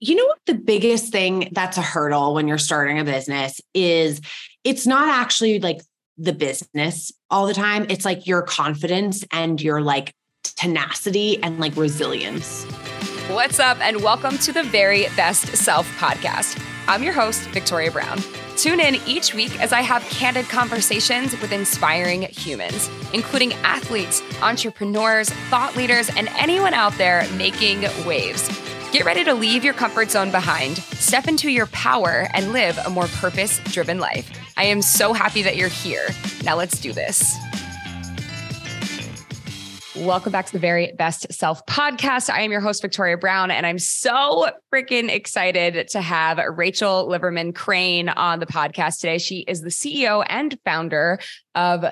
you know what the biggest thing that's a hurdle when you're starting a business is it's not actually like the business all the time. It's like your confidence and your like tenacity and like resilience. What's up, and welcome to the Very Best Self podcast. I'm your host, Victoria Brown. Tune in each week as I have candid conversations with inspiring humans, including athletes, entrepreneurs, thought leaders, and anyone out there making waves. Get ready to leave your comfort zone behind, step into your power, and live a more purpose driven life. I am so happy that you're here. Now let's do this. Welcome back to the Very Best Self podcast. I am your host, Victoria Brown, and I'm so freaking excited to have Rachel Liverman Crane on the podcast today. She is the CEO and founder of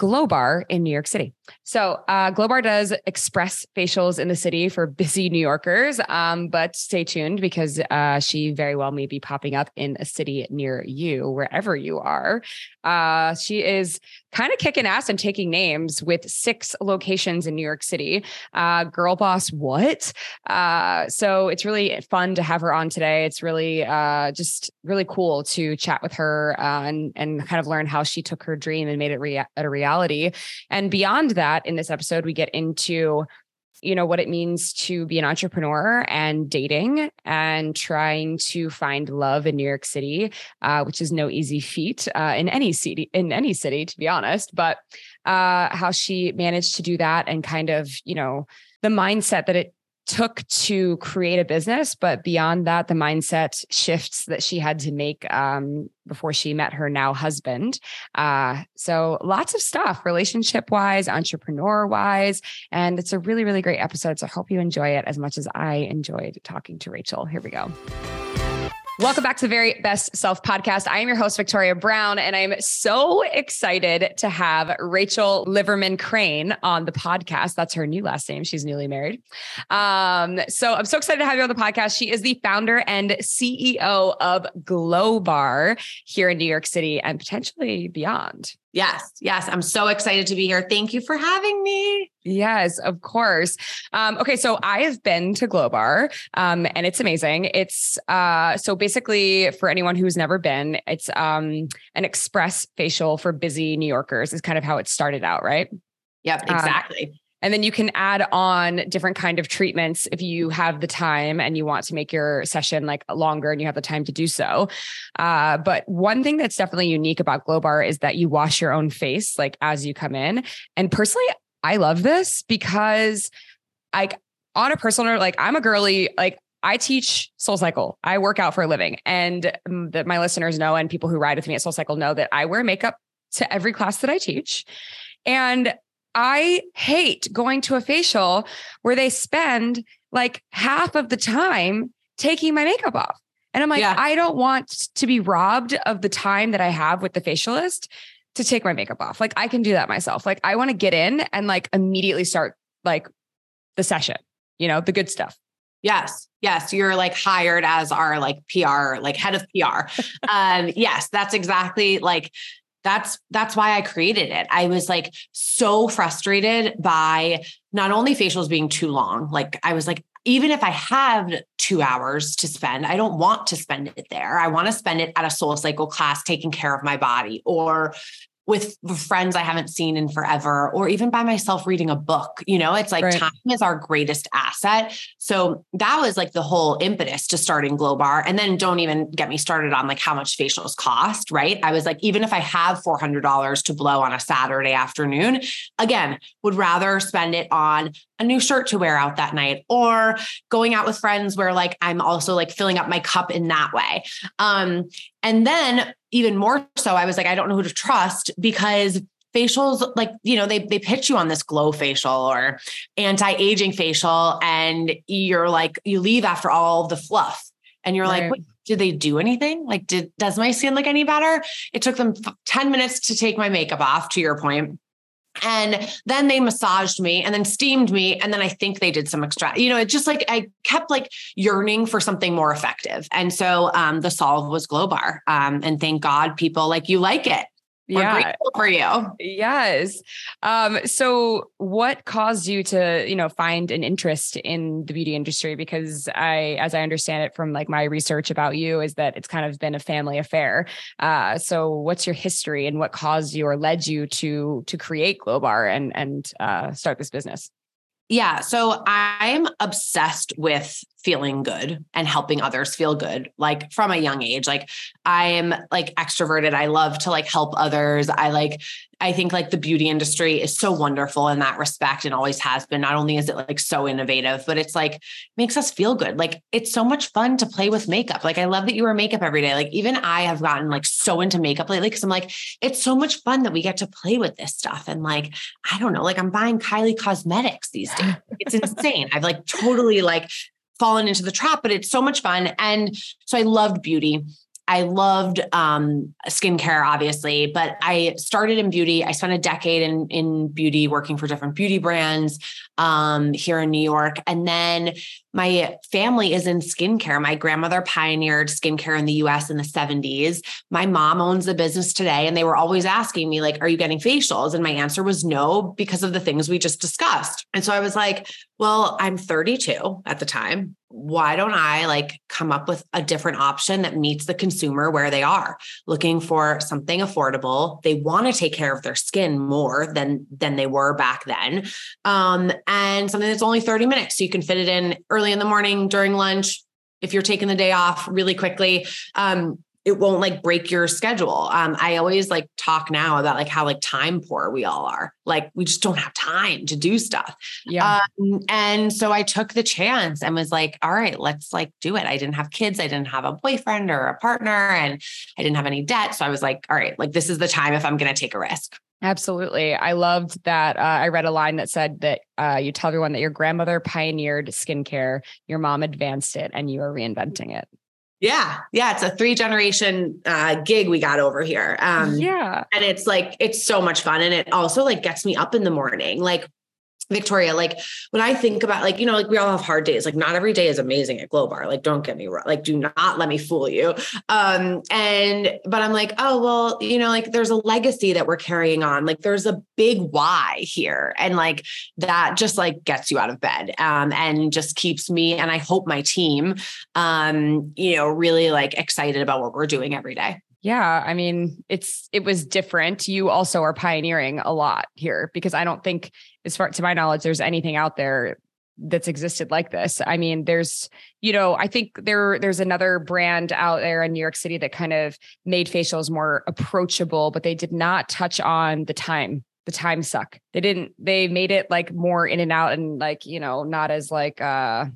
Glowbar in New York City. So, uh, Glowbar does express facials in the city for busy New Yorkers. Um, but stay tuned because uh, she very well may be popping up in a city near you, wherever you are. Uh, she is kind of kicking ass and taking names with six locations in New York City. Uh, Girl Boss, what? Uh, so it's really fun to have her on today. It's really uh, just really cool to chat with her uh, and and kind of learn how she took her dream and made it rea- a reality. And beyond that, in this episode, we get into you know what it means to be an entrepreneur and dating and trying to find love in New York City, uh, which is no easy feat uh, in any city. In any city, to be honest, but uh, how she managed to do that and kind of you know the mindset that it took to create a business, but beyond that, the mindset shifts that she had to make um, before she met her now husband. Uh, so lots of stuff, relationship wise, entrepreneur wise, and it's a really, really great episode. So I hope you enjoy it as much as I enjoyed talking to Rachel. Here we go. Welcome back to the Very Best Self podcast. I am your host, Victoria Brown, and I'm so excited to have Rachel Liverman Crane on the podcast. That's her new last name. She's newly married. Um, so I'm so excited to have you on the podcast. She is the founder and CEO of Glowbar here in New York City and potentially beyond. Yes, yes. I'm so excited to be here. Thank you for having me. Yes, of course. Um, okay, so I have been to Glowbar, um, and it's amazing. It's uh, so basically for anyone who's never been, it's um, an express facial for busy New Yorkers. Is kind of how it started out, right? Yep, um, exactly. And then you can add on different kind of treatments if you have the time and you want to make your session like longer and you have the time to do so. Uh, but one thing that's definitely unique about Glowbar is that you wash your own face like as you come in. And personally, I love this because like on a personal note, like I'm a girly, like I teach Soul Cycle. I work out for a living, and that my listeners know, and people who ride with me at Soul Cycle know that I wear makeup to every class that I teach. And I hate going to a facial where they spend like half of the time taking my makeup off. And I'm like, yeah. I don't want to be robbed of the time that I have with the facialist to take my makeup off. Like I can do that myself. Like I want to get in and like immediately start like the session, you know, the good stuff. Yes. Yes. You're like hired as our like PR, like head of PR. um, yes, that's exactly like that's that's why I created it. I was like so frustrated by not only facials being too long, like I was like even if I have 2 hours to spend, I don't want to spend it there. I want to spend it at a soul cycle class taking care of my body or with friends I haven't seen in forever, or even by myself reading a book. You know, it's like right. time is our greatest asset. So that was like the whole impetus to starting Glowbar. And then don't even get me started on like how much facials cost, right? I was like, even if I have $400 to blow on a Saturday afternoon, again, would rather spend it on a new shirt to wear out that night or going out with friends where like I'm also like filling up my cup in that way. Um, and then even more so, I was like, I don't know who to trust because facials like you know they they pitch you on this glow facial or anti-aging facial and you're like you leave after all the fluff and you're right. like did they do anything like did does my skin look any better it took them 10 minutes to take my makeup off to your point and then they massaged me and then steamed me. And then i think they did some extra you know it just like i kept like yearning for something more effective. And so um, the solve was glowbar. Um, and thank god people like you like it We're yeah. grateful for you. Yes. Um, so what caused you to, you know, find an interest in the beauty industry? Because I, as I understand it from like my research about you, is that it's kind of been a family affair. Uh, so what's your history and what caused you or led you to to create Glowbar and and uh, start this business? Yeah. So I'm obsessed with feeling good and helping others feel good, like from a young age. Like I'm like extroverted. I love to like help others. I like, I think like the beauty industry is so wonderful in that respect and always has been. Not only is it like so innovative, but it's like makes us feel good. Like it's so much fun to play with makeup. Like I love that you wear makeup every day. Like even I have gotten like so into makeup lately because I'm like, it's so much fun that we get to play with this stuff. And like, I don't know, like I'm buying Kylie cosmetics these days. It's insane. I've like totally like fallen into the trap, but it's so much fun. And so I loved beauty. I loved um, skincare, obviously, but I started in beauty. I spent a decade in, in beauty working for different beauty brands um, here in New York. And then my family is in skincare. My grandmother pioneered skincare in the US in the 70s. My mom owns the business today. And they were always asking me, like, are you getting facials? And my answer was no, because of the things we just discussed. And so I was like, well, I'm 32 at the time why don't I like come up with a different option that meets the consumer where they are looking for something affordable. They want to take care of their skin more than than they were back then. Um, and something that's only 30 minutes. So you can fit it in early in the morning during lunch, if you're taking the day off really quickly. Um, it won't like break your schedule. Um, I always like talk now about like how like time poor we all are. Like we just don't have time to do stuff. Yeah. Um, and so I took the chance and was like, all right, let's like do it. I didn't have kids. I didn't have a boyfriend or a partner and I didn't have any debt. So I was like, all right, like this is the time if I'm going to take a risk. Absolutely. I loved that. Uh, I read a line that said that uh, you tell everyone that your grandmother pioneered skincare, your mom advanced it, and you are reinventing it. Yeah. Yeah. It's a three generation uh, gig we got over here. Um, yeah. And it's like, it's so much fun. And it also like gets me up in the morning. Like Victoria, like when I think about like, you know, like we all have hard days. Like not every day is amazing at Glowbar. Like, don't get me wrong. Like, do not let me fool you. Um, and but I'm like, oh, well, you know, like there's a legacy that we're carrying on. Like there's a big why here. And like that just like gets you out of bed. Um, and just keeps me and I hope my team um, you know, really like excited about what we're doing every day. Yeah, I mean, it's it was different. You also are pioneering a lot here because I don't think as far to my knowledge there's anything out there that's existed like this. I mean, there's, you know, I think there there's another brand out there in New York City that kind of made facials more approachable, but they did not touch on the time, the time suck. They didn't they made it like more in and out and like, you know, not as like uh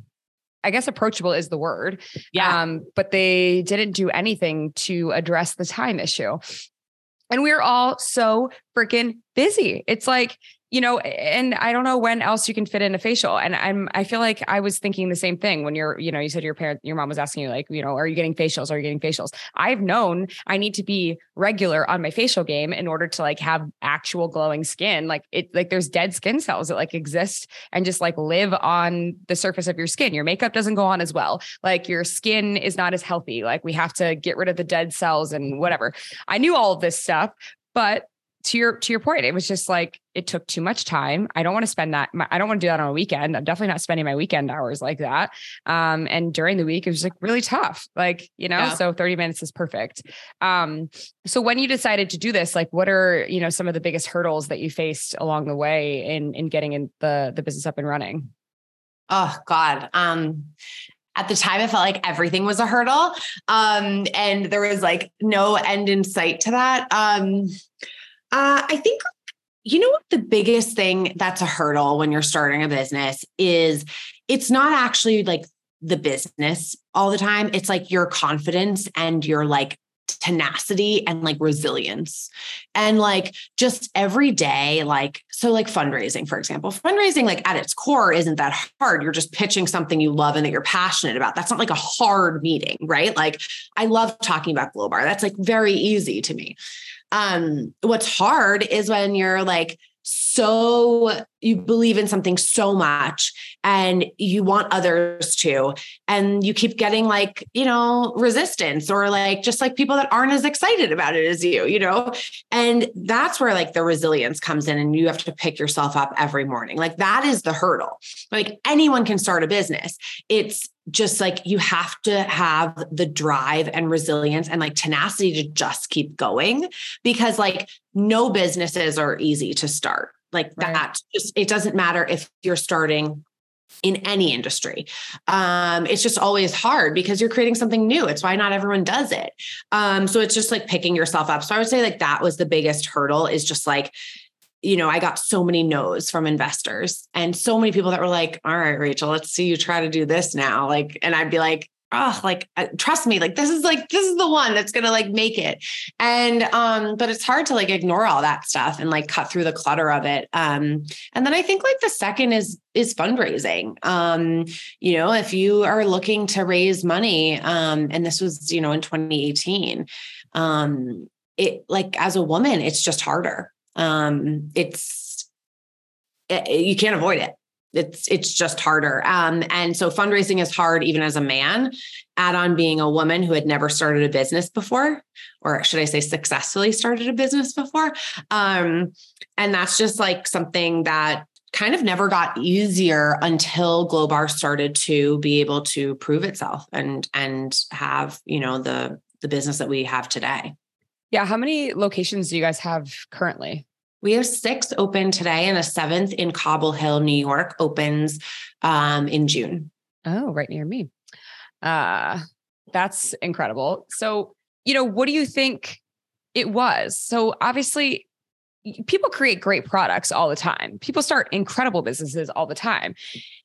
I guess approachable is the word. Yeah. Um, but they didn't do anything to address the time issue. And we're all so freaking busy. It's like, you know, and I don't know when else you can fit in a facial. And I'm, I feel like I was thinking the same thing when you're, you know, you said your parent, your mom was asking you, like, you know, are you getting facials? Are you getting facials? I've known I need to be regular on my facial game in order to like have actual glowing skin. Like it, like there's dead skin cells that like exist and just like live on the surface of your skin. Your makeup doesn't go on as well. Like your skin is not as healthy. Like we have to get rid of the dead cells and whatever. I knew all of this stuff, but to your to your point, it was just like it took too much time. I don't want to spend that. I don't want to do that on a weekend. I'm definitely not spending my weekend hours like that. Um, and during the week, it was like really tough. Like you know, yeah. so 30 minutes is perfect. Um, so when you decided to do this, like, what are you know some of the biggest hurdles that you faced along the way in in getting in the the business up and running? Oh God. Um, at the time, it felt like everything was a hurdle. Um, and there was like no end in sight to that. Um, uh, I think you know what the biggest thing that's a hurdle when you're starting a business is it's not actually like the business all the time. It's like your confidence and your like tenacity and like resilience. And like just every day, like, so like fundraising, for example, fundraising, like at its core, isn't that hard. You're just pitching something you love and that you're passionate about. That's not like a hard meeting, right? Like, I love talking about Glowbar. That's like very easy to me. Um, what's hard is when you're like so you believe in something so much and you want others to and you keep getting like you know resistance or like just like people that aren't as excited about it as you you know? And that's where like the resilience comes in and you have to pick yourself up every morning. Like that is the hurdle. Like anyone can start a business. It's just like you have to have the drive and resilience and like tenacity to just keep going because like no businesses are easy to start like right. that just it doesn't matter if you're starting in any industry. Um, it's just always hard because you're creating something new. It's why not everyone does it. Um, so it's just like picking yourself up. So I would say like that was the biggest hurdle is just like, you know, I got so many no's from investors and so many people that were like, all right, Rachel, let's see you try to do this now. Like, and I'd be like, oh like uh, trust me like this is like this is the one that's going to like make it and um but it's hard to like ignore all that stuff and like cut through the clutter of it um and then i think like the second is is fundraising um you know if you are looking to raise money um and this was you know in 2018 um it like as a woman it's just harder um it's it, eh, you can't avoid it. It's it's just harder. Um, and so fundraising is hard even as a man. Add on being a woman who had never started a business before or should i say successfully started a business before. Um, and that's just like something that kind of never got easier until Glowbar started to be able to prove itself and and have you know the the business that we have today yeah how many locations do you guys have currently we have six open today, and a seventh in Cobble Hill, New York, opens um, in June. Oh, right near me. Uh, that's incredible. So, you know, what do you think it was? So, obviously, people create great products all the time. People start incredible businesses all the time.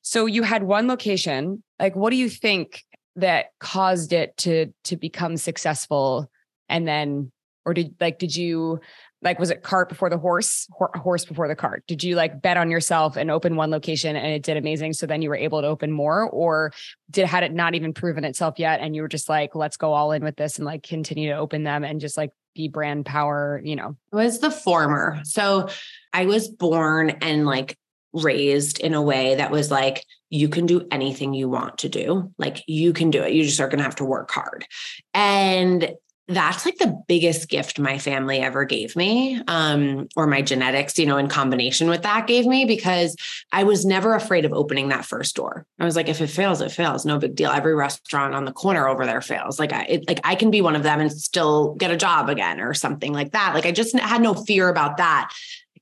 So, you had one location. Like, what do you think that caused it to to become successful? And then, or did like, did you like was it cart before the horse horse before the cart? Did you like bet on yourself and open one location and it did amazing so then you were able to open more? Or did had it not even proven itself yet and you were just like let's go all in with this and like continue to open them and just like be brand power you know? It was the former. So i was born and like raised in a way that was like you can do anything you want to do. Like you can do it. You just are going to have to work hard. And that's like the biggest gift my family ever gave me um, or my genetics you know in combination with that gave me because i was never afraid of opening that first door. I was like if it fails it fails. No big deal. Every restaurant on the corner over there fails. Like i it, like i can be one of them and still get a job again or something like that. Like i just had no fear about that.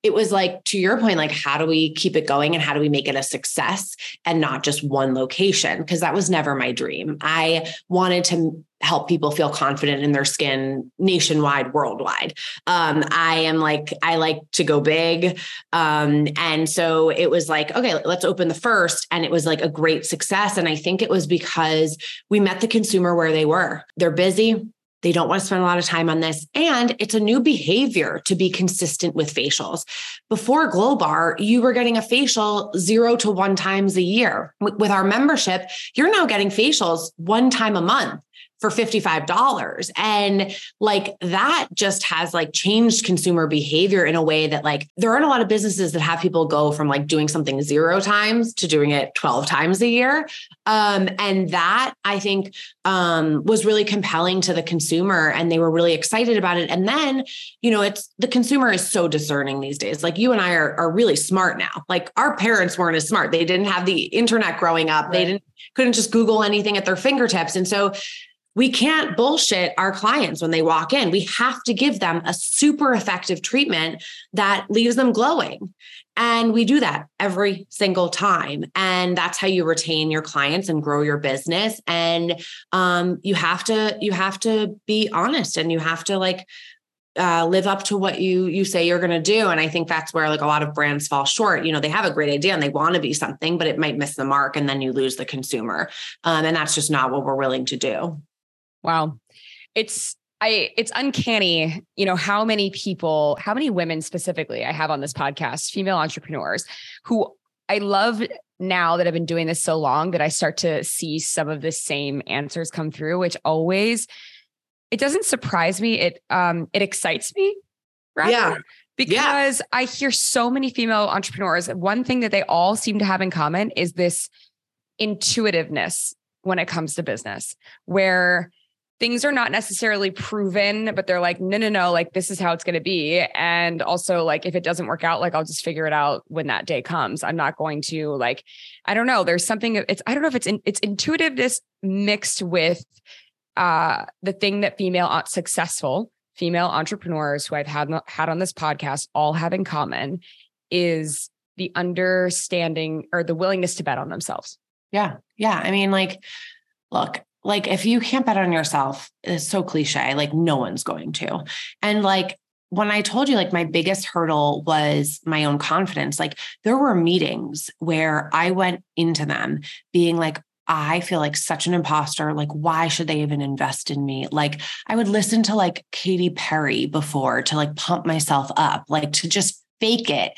It was like to your point like how do we keep it going and how do we make it a success and not just one location? Because that was never my dream. I wanted to help people feel confident in their skin nationwide worldwide. Um, i am like i like to go big. Um, and so it was like okay let's open the first. And it was like a great success. And i think it was because we met the consumer where they were. They're busy. They don't want to spend a lot of time on this. And it's a new behavior to be consistent with facials. Before Glowbar, you were getting a facial zero to one times a year. With our membership, you're now getting facials one time a month for $55 and like that just has like changed consumer behavior in a way that like there aren't a lot of businesses that have people go from like doing something zero times to doing it 12 times a year. Um, and that i think um, was really compelling to the consumer and they were really excited about it. And then you know it's the consumer is so discerning these days. Like you and i are, are really smart now. Like our parents weren't as smart. They didn't have the internet growing up. Right. they didn't couldn't just google anything at their fingertips. And so we can't bullshit our clients when they walk in. We have to give them a super effective treatment that leaves them glowing. And we do that every single time. And that's how you retain your clients and grow your business. And um, you have to, you have to be honest and you have to like uh, live up to what you you say you're going to do and i think that's where like a lot of brands fall short you know they have a great idea and they want to be something but it might miss the mark and then you lose the consumer um, and that's just not what we're willing to do Wow. It's I it's uncanny, you know, how many people, how many women specifically I have on this podcast, female entrepreneurs who I love now that I've been doing this so long that I start to see some of the same answers come through, which always it doesn't surprise me. It um it excites me Rather, Yeah. because I hear so many female entrepreneurs. One thing that they all seem to have in common is this intuitiveness when it comes to business, where things are not necessarily proven, but they're like, no, no, no, like this is how it's going to be. And also, like, if it doesn't work out, like, I'll just figure it out when that day comes. I'm not going to, like, I don't know. There's something, it's, I don't know if it's, in, it's intuitiveness mixed with uh, the thing that female uh, successful female entrepreneurs who I've had had on this podcast all have in common is the understanding or the willingness to bet on themselves. Yeah. Yeah. I mean, like, look, like if you can't bet on yourself, it's so cliche, like no one's going to. And like when I told you, like my biggest hurdle was my own confidence, like there were meetings where I went into them being like, I feel like such an imposter. Like, why should they even invest in me? Like, I would listen to like Katy Perry before to like pump myself up, like to just fake it,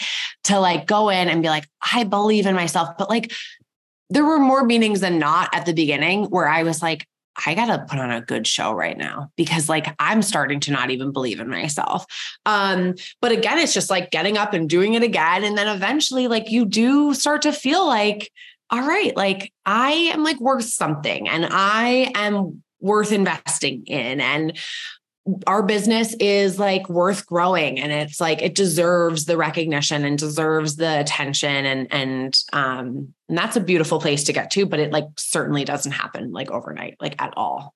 to like go in and be like, I believe in myself. But like, there were more meetings than not at the beginning where I was like, I got to put on a good show right now because like I'm starting to not even believe in myself. Um but again it's just like getting up and doing it again and then eventually like you do start to feel like all right, like I am like worth something and I am worth investing in and our business is like worth growing and it's like it deserves the recognition and deserves the attention and and um and that's a beautiful place to get to but it like certainly doesn't happen like overnight like at all.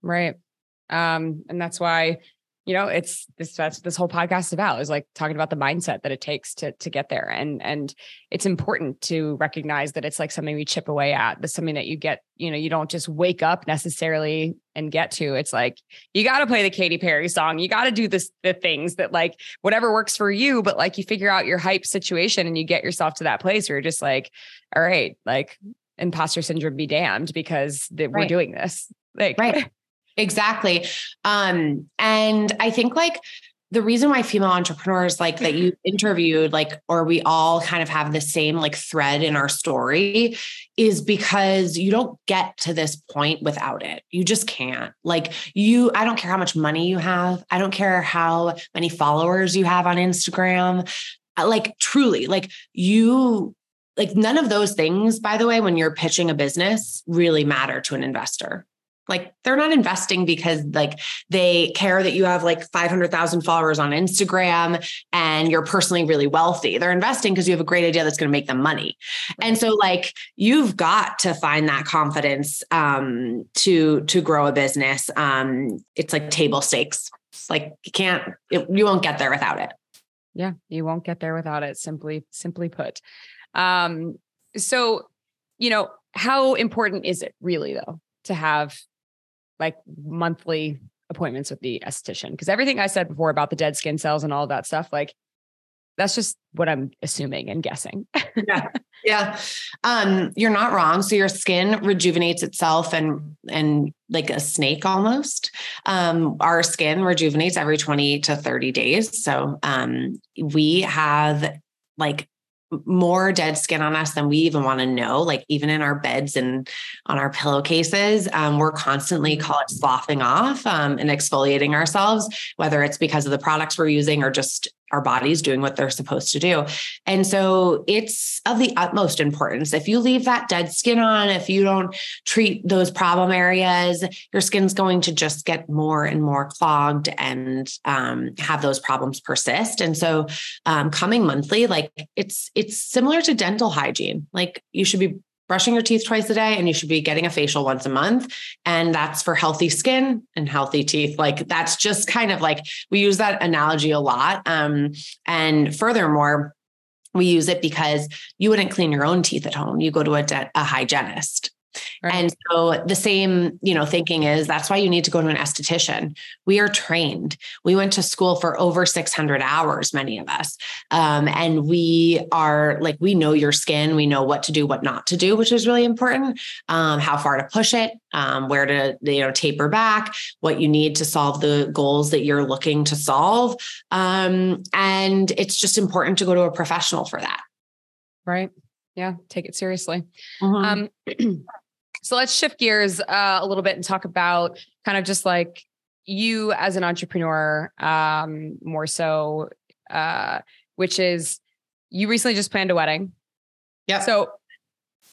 Right. Um and that's why you know it's this that's this whole podcast is about is like talking about the mindset that it takes to to get there and and it's important to recognize that it's like something we chip away at but something that you get you know you don't just wake up necessarily and get to. It's like you got to play the Katy Perry song you got to do this the things that like whatever works for you but like you figure out your hype situation and you get yourself to that place where you're just like all right like imposter syndrome be damned because th- we're doing this. Like right exactly. Um and i think like the reason why female entrepreneurs like that you interviewed like or we all kind of have the same like thread in our story is because you don't get to this point without it. You just can't. Like you i don't care how much money you have. I don't care how many followers you have on instagram. Uh, like truly like you like none of those things by the way when you're pitching a business really matter to an investor like they're not investing because like they care that you have like 500,000 followers on Instagram and you're personally really wealthy. They're investing because you have a great idea that's going to make them money. And so like you've got to find that confidence um to to grow a business. Um it's like table stakes. It's like you can't it, you won't get there without it. Yeah, you won't get there without it. Simply, simply put. Um, so, you know, how important is it really though to have like monthly appointments with the esthetician? Because everything I said before about the dead skin cells and all that stuff, like that's just what I'm assuming and guessing. yeah yeah um you're not wrong so your skin rejuvenates itself and and like a snake almost um our skin rejuvenates every 20 to 30 days so um we have like more dead skin on us than we even want to know like even in our beds and on our pillowcases um, we're constantly call it sloughing off um, and exfoliating ourselves whether it's because of the products we're using or just our bodies doing what they're supposed to do and so it's of the utmost importance. If you leave that dead skin on, if you don't treat those problem areas, your skin's going to just get more and more clogged and um, have those problems persist. And so um, coming monthly, like it's it's similar to dental hygiene. Like you should be brushing your teeth twice a day and you should be getting a facial once a month. And that's for healthy skin and healthy teeth. Like that's just kind of like we use that analogy a lot. Um, and furthermore we use it because you wouldn't clean your own teeth at home. You go to a, de- a hygienist Right. and so the same you know thinking is that's why you need to go to an esthetician we are trained we went to school for over 600 hours many of us um, and we are like we know your skin we know what to do what not to do which is really important um, how far to push it um, where to you know taper back what you need to solve the goals that you're looking to solve um, and it's just important to go to a professional for that right. Yeah. Take it seriously. Mhm. So let's shift gears uh, a little bit and talk about kind of just like you as an entrepreneur, um, more so, uh, which is you recently just planned a wedding. Yeah. So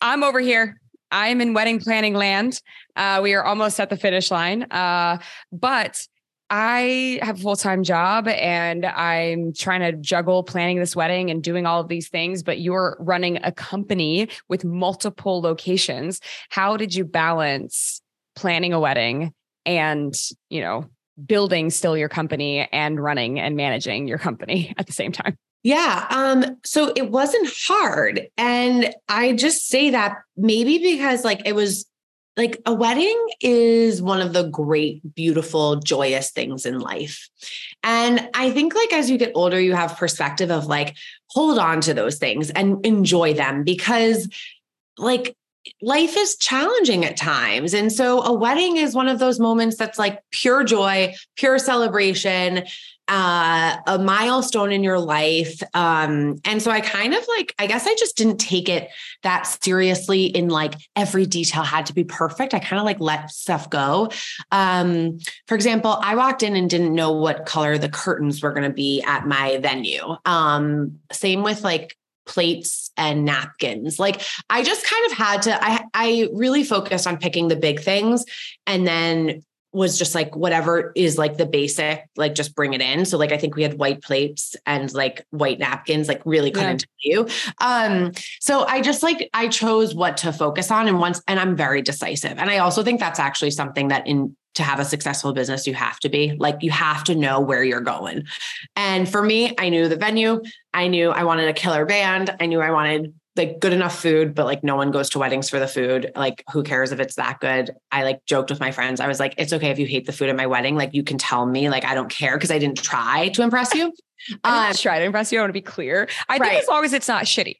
I'm over here. I'm in wedding planning land. Uh, we are almost at the finish line. Uh, but I have a full time job and I'm trying to juggle planning this wedding and doing all of these things, but you're running a company with multiple locations. How did you balance planning a wedding and, you know, building still your company and running and managing your company at the same time? Yeah. Um, so it wasn't hard. And I just say that maybe because like it was like a wedding is one of the great, beautiful, joyous things in life. And I think like as you get older, you have perspective of like, hold on to those things and enjoy them because like life is challenging at times. And so a wedding is one of those moments that's like pure joy, pure celebration, uh, a milestone in your life. Um, and so I kind of like, I guess I just didn't take it that seriously in like every detail had to be perfect. I kind of like let stuff go. Um, for example, I walked in and didn't know what color the curtains were going to be at my venue. Um, same with like plates and napkins. Like I just kind of had to I I really focused on picking the big things and then was just like whatever is like the basic, like just bring it in. So like I think we had white plates and like white napkins, like really couldn't yeah. tell you. Um, so I just like I chose what to focus on and once and I'm very decisive. And I also think that's actually something that in to have a successful business, you have to be like, you have to know where you're going. And for me, I knew the venue. I knew I wanted a killer band. I knew I wanted like good enough food, but like no one goes to weddings for the food. Like who cares if it's that good? I like joked with my friends. I was like, it's okay if you hate the food at my wedding. Like you can tell me, like I don't care because I didn't try to impress you. I didn't um, try to impress you. I want to be clear. I right. think as long as it's not shitty.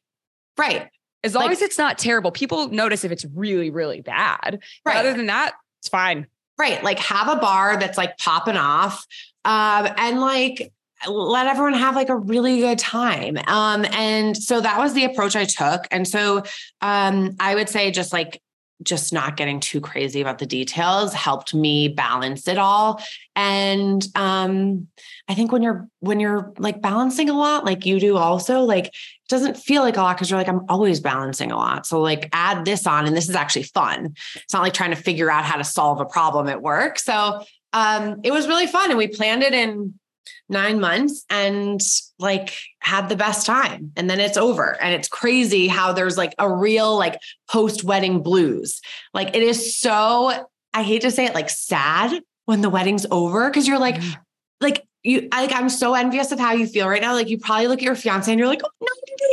Right. As long like, as it's not terrible, people notice if it's really, really bad. Right. other than that, it's fine. Right. Like have a bar that's like popping off. Um, and like let everyone have like a really good time. Um, and so that was the approach I took. And so um, I would say just like just not getting too crazy about the details helped me balance it all and um i think when you're when you're like balancing a lot like you do also like doesn't feel like a lot because you're like i'm always balancing a lot. So like add this on and this is actually fun. It's not like trying to figure out how to solve a problem at work. So um it was really fun and we planned it in nine months and like had the best time. And then it's over and it's crazy how there's like a real like post wedding blues. Like it is so i hate to say it like sad when the wedding's over because you're like mm. like you like i'm so envious of how you feel right now like you probably look at your fiance and you're like oh,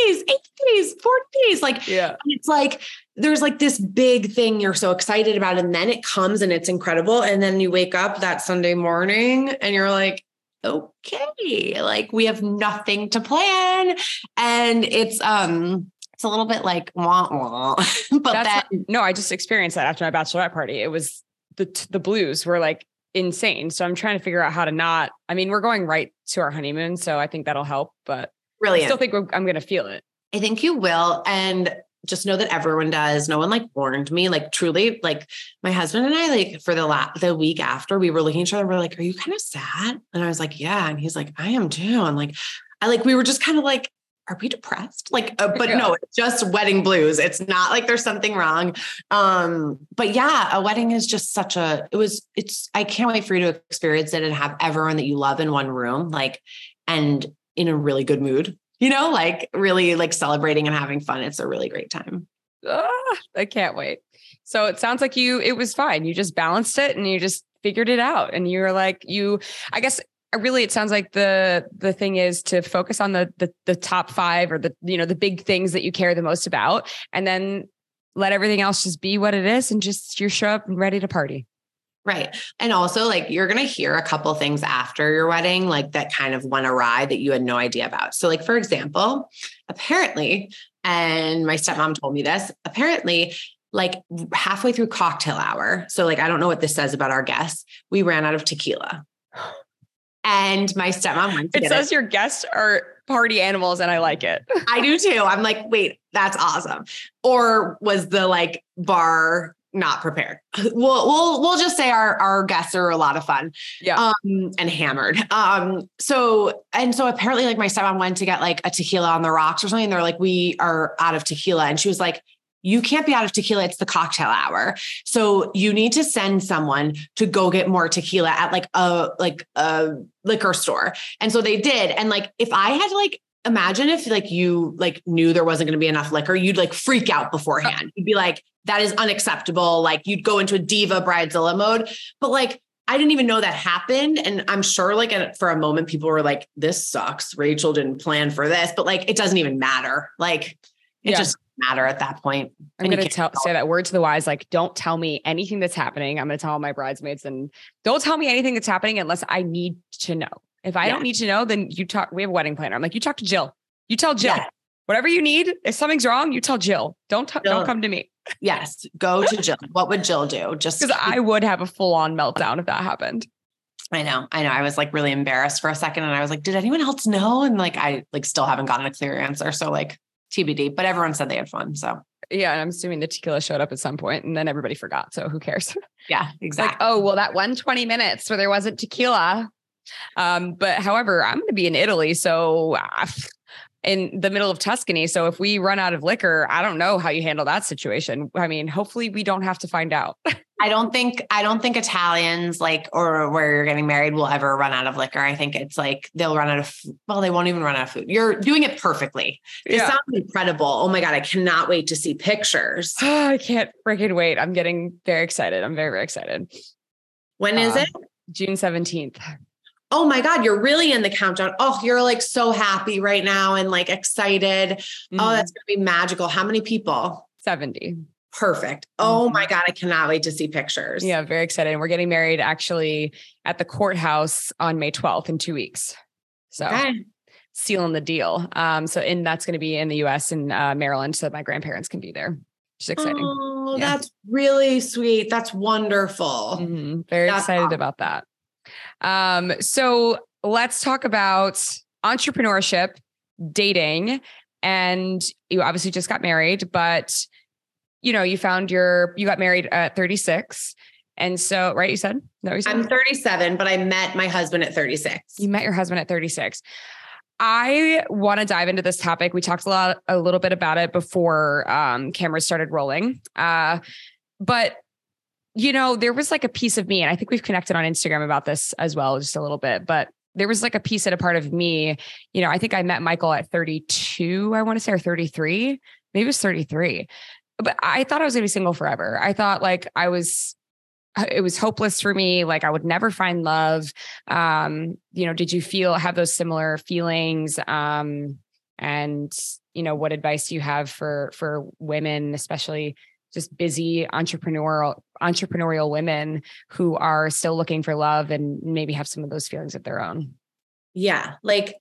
90 days 80 days 40 days like yeah it's like there's like this big thing you're so excited about and then it comes and it's incredible and then you wake up that sunday morning and you're like okay, like we have nothing to plan. And it's um it's a little bit like wah wah. but That's that no, I just experienced that after my bachelorette party. It was the the blues were like insane. So I'm trying to figure out how to not. I mean, we're going right to our honeymoon, so I think that'll help. But really, I still think I'm going to feel it. I think you will. And just know that everyone does. No one like warned me. Like truly, like my husband and I, like for the last the week after, we were looking at each other. We're like, "Are you kind of sad?" And I was like, "Yeah." And he's like, "I am too." And like, I like we were just kind of like, "Are we depressed?" Like, uh, but yeah. no, it's just wedding blues. It's not like there's something wrong. Um, but yeah, a wedding is just such a. It was. It's. I can't wait for you to experience it and have everyone that you love in one room, like, and in a really good mood you know, like really like celebrating and having fun. It's a really great time. Ah, I can't wait. So it sounds like you, it was fine. You just balanced it and you just figured it out. And you were like, you, I guess Uh, really it sounds like the the thing is to focus on the the the top five or the you know the big things that you care the most about and then let everything else just be what it is and just you show up and ready to party Right. And also, like, you're going to hear a couple things after your wedding, like that kind of went awry that you had no idea about. So, like, for example, apparently, and my stepmom told me this, apparently, like halfway through cocktail hour. So, like, I don't know what this says about our guests. We ran out of tequila. And my stepmom went to It says it. your guests are party animals, and I like it. I do too. I'm like, wait, that's awesome. Or was the like bar not prepared. We'll we'll we'll just say our our guests are a lot of fun. Yeah. Um and hammered. Um so and so apparently like my stepmom went to get like a tequila on the rocks or something. They're like, we are out of tequila. And she was like, you can't be out of tequila. It's the cocktail hour. So you need to send someone to go get more tequila at like a like a liquor store. And so they did. And like if I had to like imagine if like you like knew there wasn't going to be enough liquor, you'd like freak out beforehand. You'd be like, that is unacceptable. Like you'd go into a diva bridezilla mode. But like I didn't even know that happened. And I'm sure like for a moment people were like, this sucks. Rachel didn't plan for this, but like it doesn't even matter. Like it Yeah. just matter at that point. I'm going to tell say that word to the wise. Like, don't tell me anything that's happening. I'm going to tell all my bridesmaids, and don't tell me anything that's happening unless I need to know. If I Yeah. don't need to know, then you talk. We have a wedding planner. I'm like, you talk to Jill. You tell Jill. Yeah. Whatever you need. If something's wrong, you tell Jill. Don't t- Jill. don't come to me Yes. Go to Jill. what would Jill do? Just because I would have a full on meltdown if that happened. I know, I know. I was like really embarrassed for a second and I was like, did anyone else know? And like, I like still haven't gotten a clear answer. So like TBD, but everyone said they had fun. So Yeah, and I'm assuming the tequila showed up at some point, and then everybody forgot. So who cares? yeah, exactly. like, oh, well, that one 20 minutes where there wasn't tequila. Um, but however, I'm going to be in Italy. So uh, in the middle of Tuscany. So if we run out of liquor, I don't know how you handle that situation. I mean, hopefully we don't have to find out. I don't think I don't think Italians like or where you're getting married will ever run out of liquor. I think it's like they'll run out of well, they won't even run out of food. You're doing it perfectly. This sounds incredible. Oh my god, I cannot wait to see pictures. I can't freaking wait. I'm getting very excited. I'm very, very excited. When is Uh, it? June 17th. Oh my god, you're really in the countdown. Oh, you're like so happy right now and like excited. Oh, Mhm. that's going to be magical. How many people? 70. Perfect. Oh Mhm. my god, I cannot wait to see pictures. Yeah, very excited. And we're getting married actually at the courthouse on May 12th in two weeks. So Okay. sealing the deal. Um, so and that's going to be in the US in uh, Maryland, so my grandparents can be there. Which is exciting. Oh, Yeah. that's really sweet. That's wonderful. Mhm. Very That's excited awesome. about that. Um, so let's talk about entrepreneurship, dating, and you obviously just got married, but you know, you found your you got married at 36. And so, right, you said? No, you said I'm 37, but I met my husband at 36. you met your husband at 36. I want to dive into this topic. We talked a lot, a little bit about it before um, cameras started rolling. Uh, but you know, there was like a piece of me, and I think we've connected on Instagram about this as well, just a little bit. But there was like a piece and a part of me. You know, I think I met Michael at 32. I want to say or 33, maybe it was 33. But I thought I was going to be single forever. I thought like I was it was hopeless for me like i would never find love um you know did you feel have those similar feelings um and you know what advice do you have for for women especially just busy entrepreneurial entrepreneurial women who are still looking for love and maybe have some of those feelings of their own Yeah. Like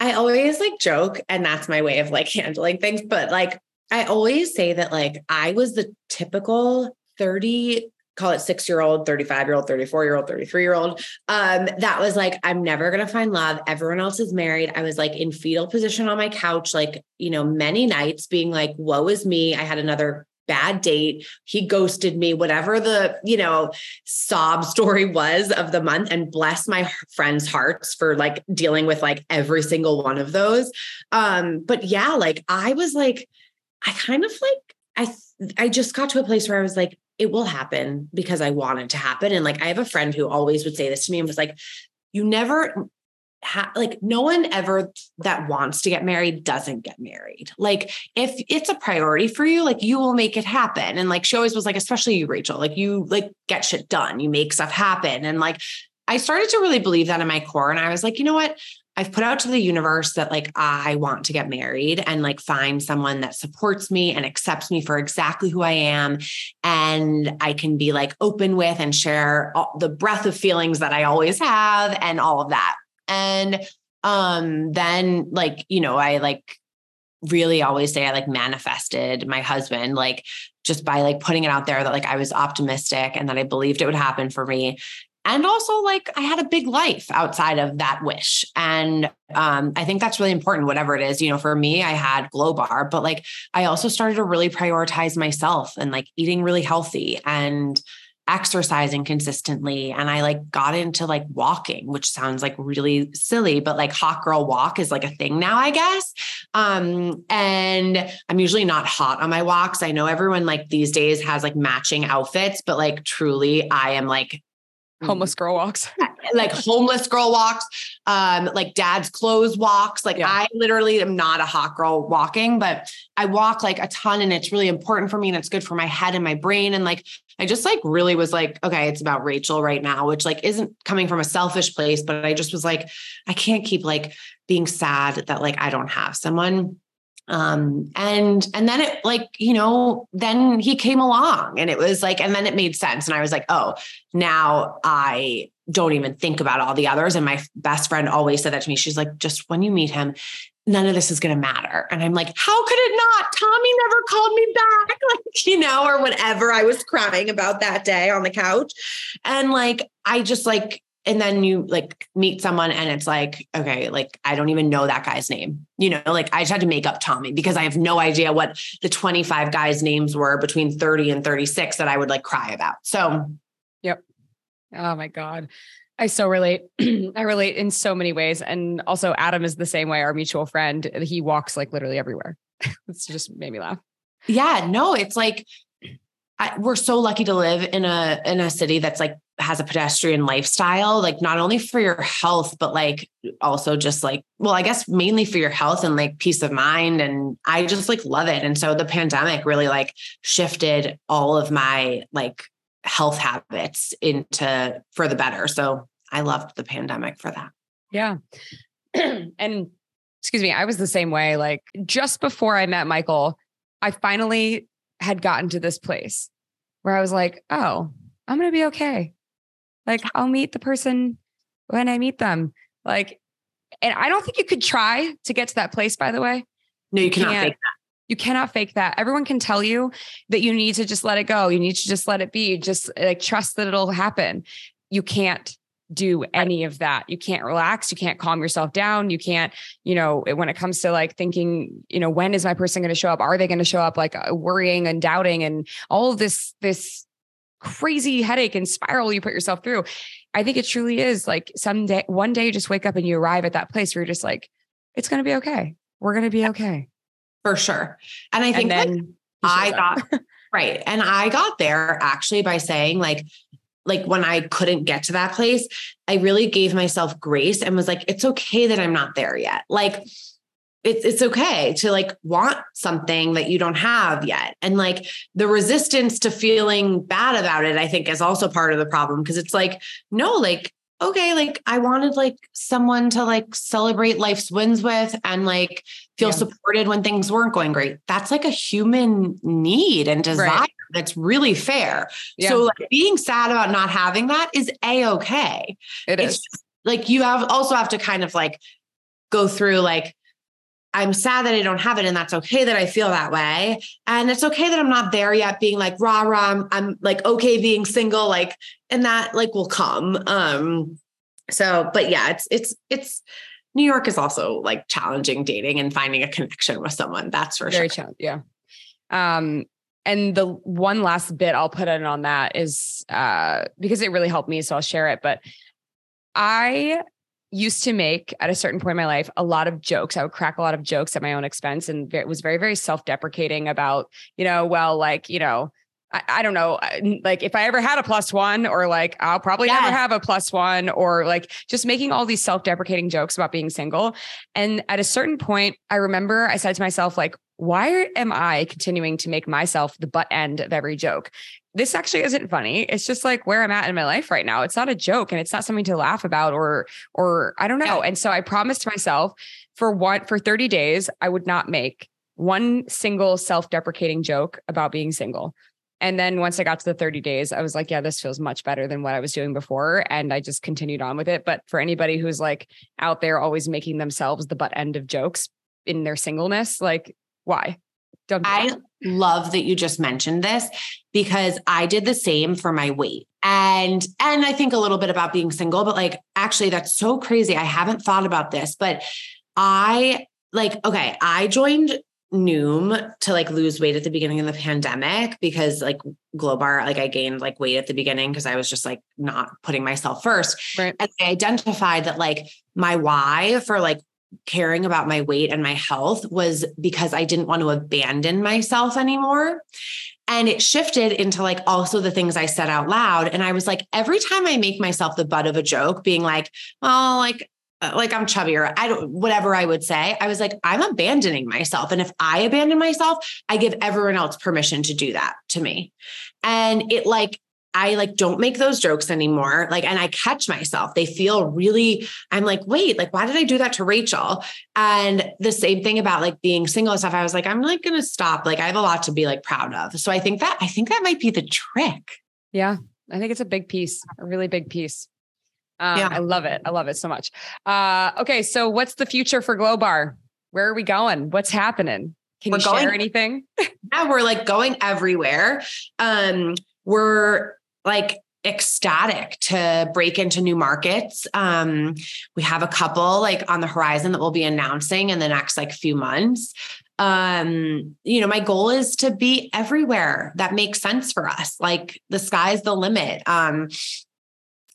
I always like joke, and that's my way of like handling things. But like I always say that like I was the typical 30, call it six year old, 35 year old, 34 year old, 33 year old. Um, that was like, I'm never gonna find love. Everyone else is married. I was like in fetal position on my couch, like, you know, many nights being like, woe is me. I had another bad date. He ghosted me, whatever the, you know, sob story was of the month and bless my friends' hearts for like dealing with like every single one of those. Um, but yeah, like I was like, I kind of like, I, I just got to a place where I was like, it will happen because I want it to happen. And like, I have a friend who always would say this to me and was like, you never ha- like no one ever that wants to get married doesn't get married. Like if it's a priority for you, like you will make it happen. And like she always was like, especially you, Rachel, like you like get shit done, you make stuff happen. And like I started to really believe that in my core. And I was like, you know what? I've put out to the universe that like I want to get married and like find someone that supports me and accepts me for exactly who I am. And I can be like open with and share all the breadth of feelings that I always have and all of that. And um then like, you know, I like really always say I like manifested my husband, like just by like putting it out there that like I was optimistic and that I believed it would happen for me. and also like I had a big life outside of that wish. And um, I think that's really important, whatever it is. You know, for me, I had Glowbar, but like I also started to really prioritize myself and like eating really healthy and exercising consistently and I like got into like walking which sounds like really silly but like hot girl walk is like a thing now I guess. Um and I'm usually not hot on my walks. I know everyone like these days has like matching outfits but like truly I am like homeless girl walks. like homeless girl walks um like dad's clothes walks. Like yeah. i literally am not a hot girl walking but i walk like a ton and it's really important for me and it's good for my head and my brain and like i just like really was like okay it's about rachel right now which like isn't coming from a selfish place but i just was like i can't keep like being sad that like i don't have someone. Um and and then it like you know then he came along and it was like and then it made sense and i was like oh now i don't even think about all the others and my best friend always said that to me. She's like just when you meet him none of this is going to matter. And i'm like how could it not? Tommy never called me back. Like you know or whatever i was crying about that day on the couch. And like i just like and then you like meet someone and it's like okay like i don't even know that guy's name. You know like i just had to make up tommy because i have no idea what the 25 guys names were between 30 and 36 that i would like cry about. So yep. Oh my god I so relate. I relate in so many ways. And also, Adam is the same way, our mutual friend. He walks like literally everywhere. it's just made me laugh. Yeah, no, it's like I, we're so lucky to live in a in a city that's like has a pedestrian lifestyle, like not only for your health, but like also just like, well, I guess mainly for your health and like peace of mind. And I just like love it. And so the pandemic really like shifted all of my like health habits into for the better. So I loved the pandemic for that. Yeah. and excuse me, I was the same way. Like just before I met Michael, I finally had gotten to this place where I was like, oh, I'm going to be okay. Like I'll meet the person when I meet them. Like, and I don't think you could try to get to that place, by the way. No, you cannot fake that. You cannot fake that. Everyone can tell you that you need to just let it go. You need to just let it be. Just like trust that it'll happen. You can't do any of that. You can't relax. You can't calm yourself down. You can't, you know, when it comes to like thinking, you know, when is my person going to show up? Are they going to show up? Like uh, worrying and doubting and all of this, this crazy headache and spiral you put yourself through. I think it truly is like someday, one day you just wake up and you arrive at that place where you're just like, it's going to be okay. We're going to be okay. For sure. And I think and I got, right. And I got there actually by saying, like, like when I couldn't get to that place, I really gave myself grace and was like, it's okay that I'm not there yet. Like, it's it's okay to like want something that you don't have yet and like the resistance to feeling bad about it i think is also part of the problem because it's like no like okay like i wanted like someone to like celebrate life's wins with and like feel yeah. supported when things weren't going great that's like a human need and desire right. that's really fair yeah. so like being sad about not having that is a okay it it's is. Just, like you have also have to kind of like go through like I'm sad that I don't have it, and that's okay that I feel that way. And it's okay that I'm not there yet, being like rah rah. I'm, I'm like okay being single, like, and that like will come. Um, so, but yeah, it's it's it's New York is also like challenging dating and finding a connection with someone. That's for Very sure. yeah. Um, and the one last bit I'll put in on that is uh because it really helped me, so I'll share it. But I used to make at a certain point in my life a lot of jokes. I would crack a lot of jokes at my own expense and it was very, very self deprecating about, you know, well, like, you know, I, I, don't know, like if I ever had a plus one or like I'll probably yes. never have a plus one or like just making all these self deprecating jokes about being single. And at a certain point, I remember I said to myself, like, why am I continuing to make myself the butt end of every joke? this actually isn't funny. It's just like where I'm at in my life right now. It's not a joke and it's not something to laugh about or or I don't know. And so I promised myself for one for 30 days I would not make one single self-deprecating joke about being single. And then once I got to the 30 days, I was like, yeah, this feels much better than what I was doing before. And I just continued on with it. But for anybody who's like out there always making themselves the butt end of jokes in their singleness, like, why? Don't I love that you just mentioned this because I did the same for my weight. and and I think a little bit about being single, but like actually that's so crazy. I haven't thought about this, but I like okay, I joined Noom to like lose weight at the beginning of the pandemic because like Glowbar, like I gained like weight at the beginning because I was just like not putting myself first. Right. And I identified that like my why for like caring about my weight and my health was because I didn't want to abandon myself anymore. And it shifted into like also the things I said out loud. And I was like, every time I make myself the butt of a joke, being like, well, like, uh, like I'm chubby or I don't, whatever I would say, I was like, I'm abandoning myself. And if I abandon myself, I give everyone else permission to do that to me. And it like I like don't make those jokes anymore. Like, and I catch myself. They feel really, I'm like, wait, like, why did I do that to Rachel? And the same thing about like being single and stuff. I was like, I'm like going to stop. Like, I have a lot to be like proud of. So I think that, I think that might be the trick. Yeah. I think it's a big piece, a really big piece. Um, yeah. I love it. I love it so much. Uh, okay. So what's the future for Glowbar? Where are we going? What's happening? Can we're you going, share anything? yeah, we're like going everywhere. Um, we're like ecstatic to break into new markets. Um, we have a couple like on the horizon that we'll be announcing in the next like few months. Um, you know, my goal is to be everywhere that makes sense for us. Like the sky's the limit. Um,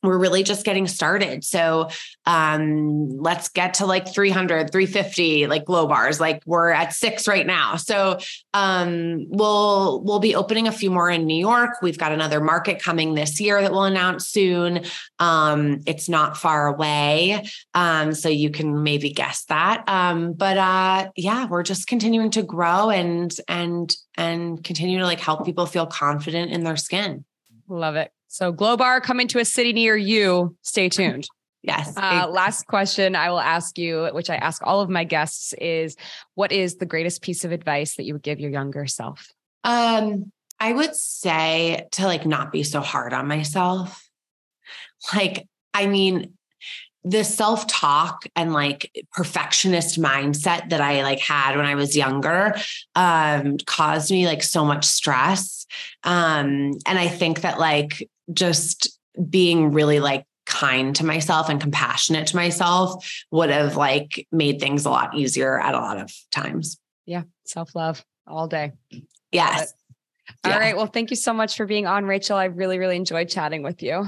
we're really just getting started. So um, let's get to like 300, 350, like Glowbars. Like we're at six right now. So um, we'll we'll be opening a few more in New York. We've got another market coming this year that we'll announce soon. Um, it's not far away, um, so you can maybe guess that. Um, but uh, yeah, we're just continuing to grow and and and continue to like help people feel confident in their skin. Love it. So Glowbar coming to a city near you. Stay tuned. Yes. Uh, last question I will ask you, which I ask all of my guests, is what is the greatest piece of advice that you would give your younger self? Um, I would say to like not be so hard on myself. Like, I mean, the self-talk and like perfectionist mindset that I like had when I was younger um caused me like so much stress. Um and I think that like just being really like kind to myself and compassionate to myself would have like made things a lot easier at a lot of times. Yeah, self-love all day. Yes. All yeah. right. Well, thank you so much for being on, Rachel. I really, really enjoyed chatting with you.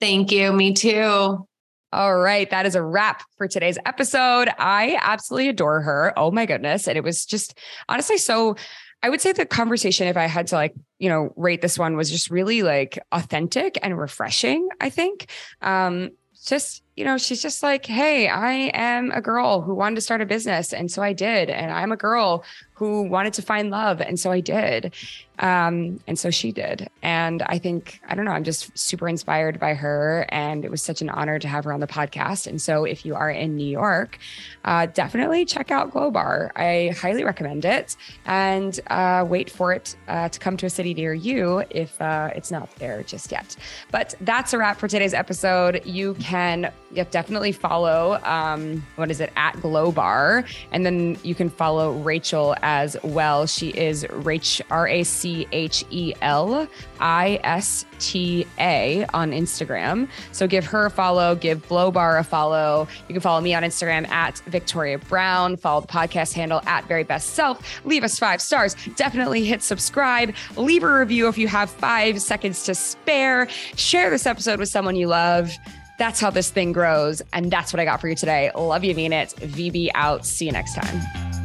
Thank you. Me too. All right. That is a wrap for today's episode. I absolutely adore her. Oh my goodness. And it was just honestly so I would say the conversation, if I had to like, you know, rate this one was just really like authentic and refreshing, I think. Um, just, you know, she's just like, hey, I am a girl who wanted to start a business. And so I did. And I'm a girl who wanted to find love. And so I did. Um, and so she did. And I think, I don't know, I'm just super inspired by her. And it was such an honor to have her on the podcast. And so if you are in New York, uh, definitely check out Glowbar. I highly recommend it and uh, wait for it uh, to come to a city near you if uh, it's not there just yet. But that's a wrap for today's episode. You can definitely follow, um, what is it, at Glowbar. And then you can follow Rachel as well. She is Rach, R A C H E L I S T A on Instagram. So give her a follow, give Glowbar a follow. You can follow me on Instagram at Victoria Brown, follow the podcast handle at Very Best Self, leave us five stars. Definitely hit subscribe, leave a review if you have five seconds to spare. Share this episode with someone you love. That's how this thing grows. And that's what I got for you today. Love you, mean it. VB out. See you next time.